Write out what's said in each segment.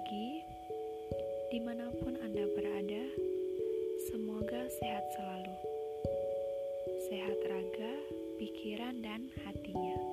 pagi, di mana pun Anda berada, semoga sehat selalu, sehat raga, pikiran, dan hatinya.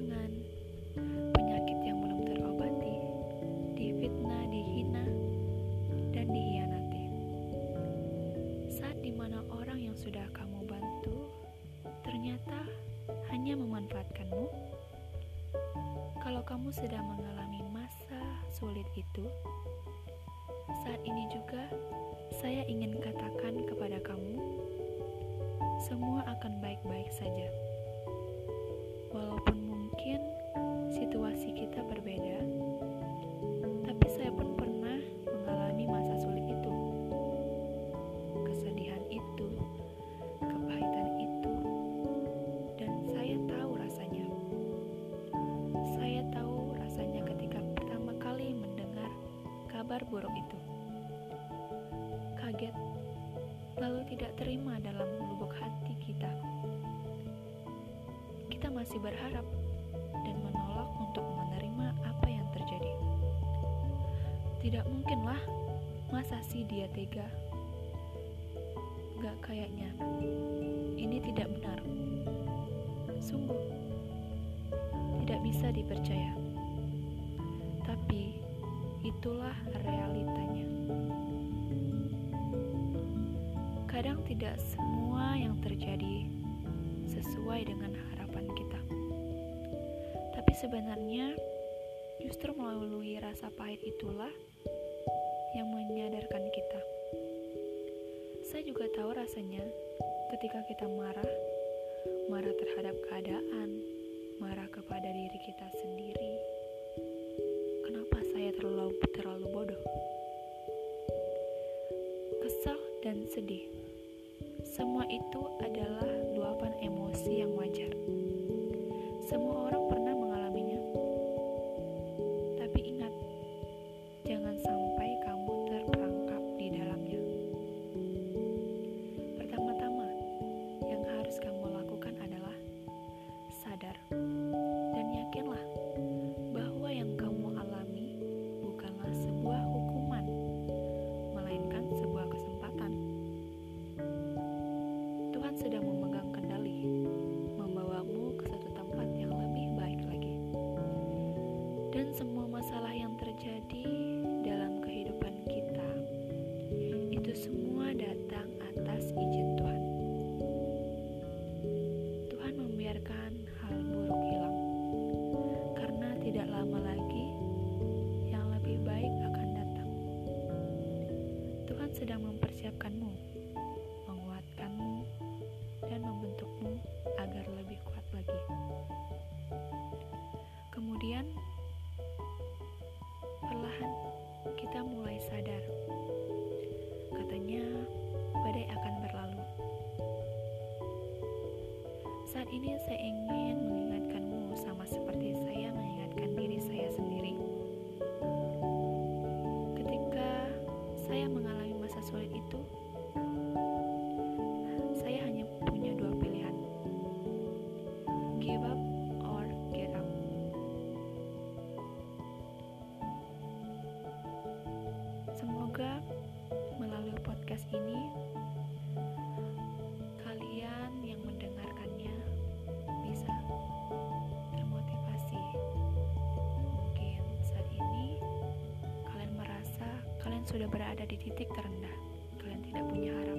Keuangan, penyakit yang belum terobati, difitnah, dihina, dan dihianati. Saat di mana orang yang sudah kamu bantu ternyata hanya memanfaatkanmu. Kalau kamu sedang mengalami masa sulit itu, saat ini juga saya ingin katakan kepada kamu, semua akan baik-baik saja. Walaupun mungkin situasi kita berbeda, tapi saya pun pernah mengalami masa sulit itu. Kesedihan itu, kepahitan itu, dan saya tahu rasanya. Saya tahu rasanya ketika pertama kali mendengar kabar buruk itu. Kaget, lalu tidak terima dalam lubuk hati kita. Kita masih berharap Tidak mungkinlah, masa sih dia tega? Gak kayaknya, ini tidak benar. Sungguh, tidak bisa dipercaya. Tapi, itulah realitanya. Kadang tidak semua yang terjadi sesuai dengan harapan kita. Tapi sebenarnya justru melalui rasa pahit itulah yang menyadarkan kita. Saya juga tahu rasanya ketika kita marah, marah terhadap keadaan, marah kepada diri kita sendiri. Kenapa saya terlalu terlalu bodoh? Kesal dan sedih. Semua itu adalah luapan emosi yang wajar. Semua orang pernah masalah Ini saya ingin mengingatkanmu sama seperti saya mengingatkan diri saya sendiri. Ketika saya mengalami masa sulit itu, saya hanya punya dua pilihan. Give up or get up. Semoga sudah berada di titik terendah. Kalian tidak punya harapan.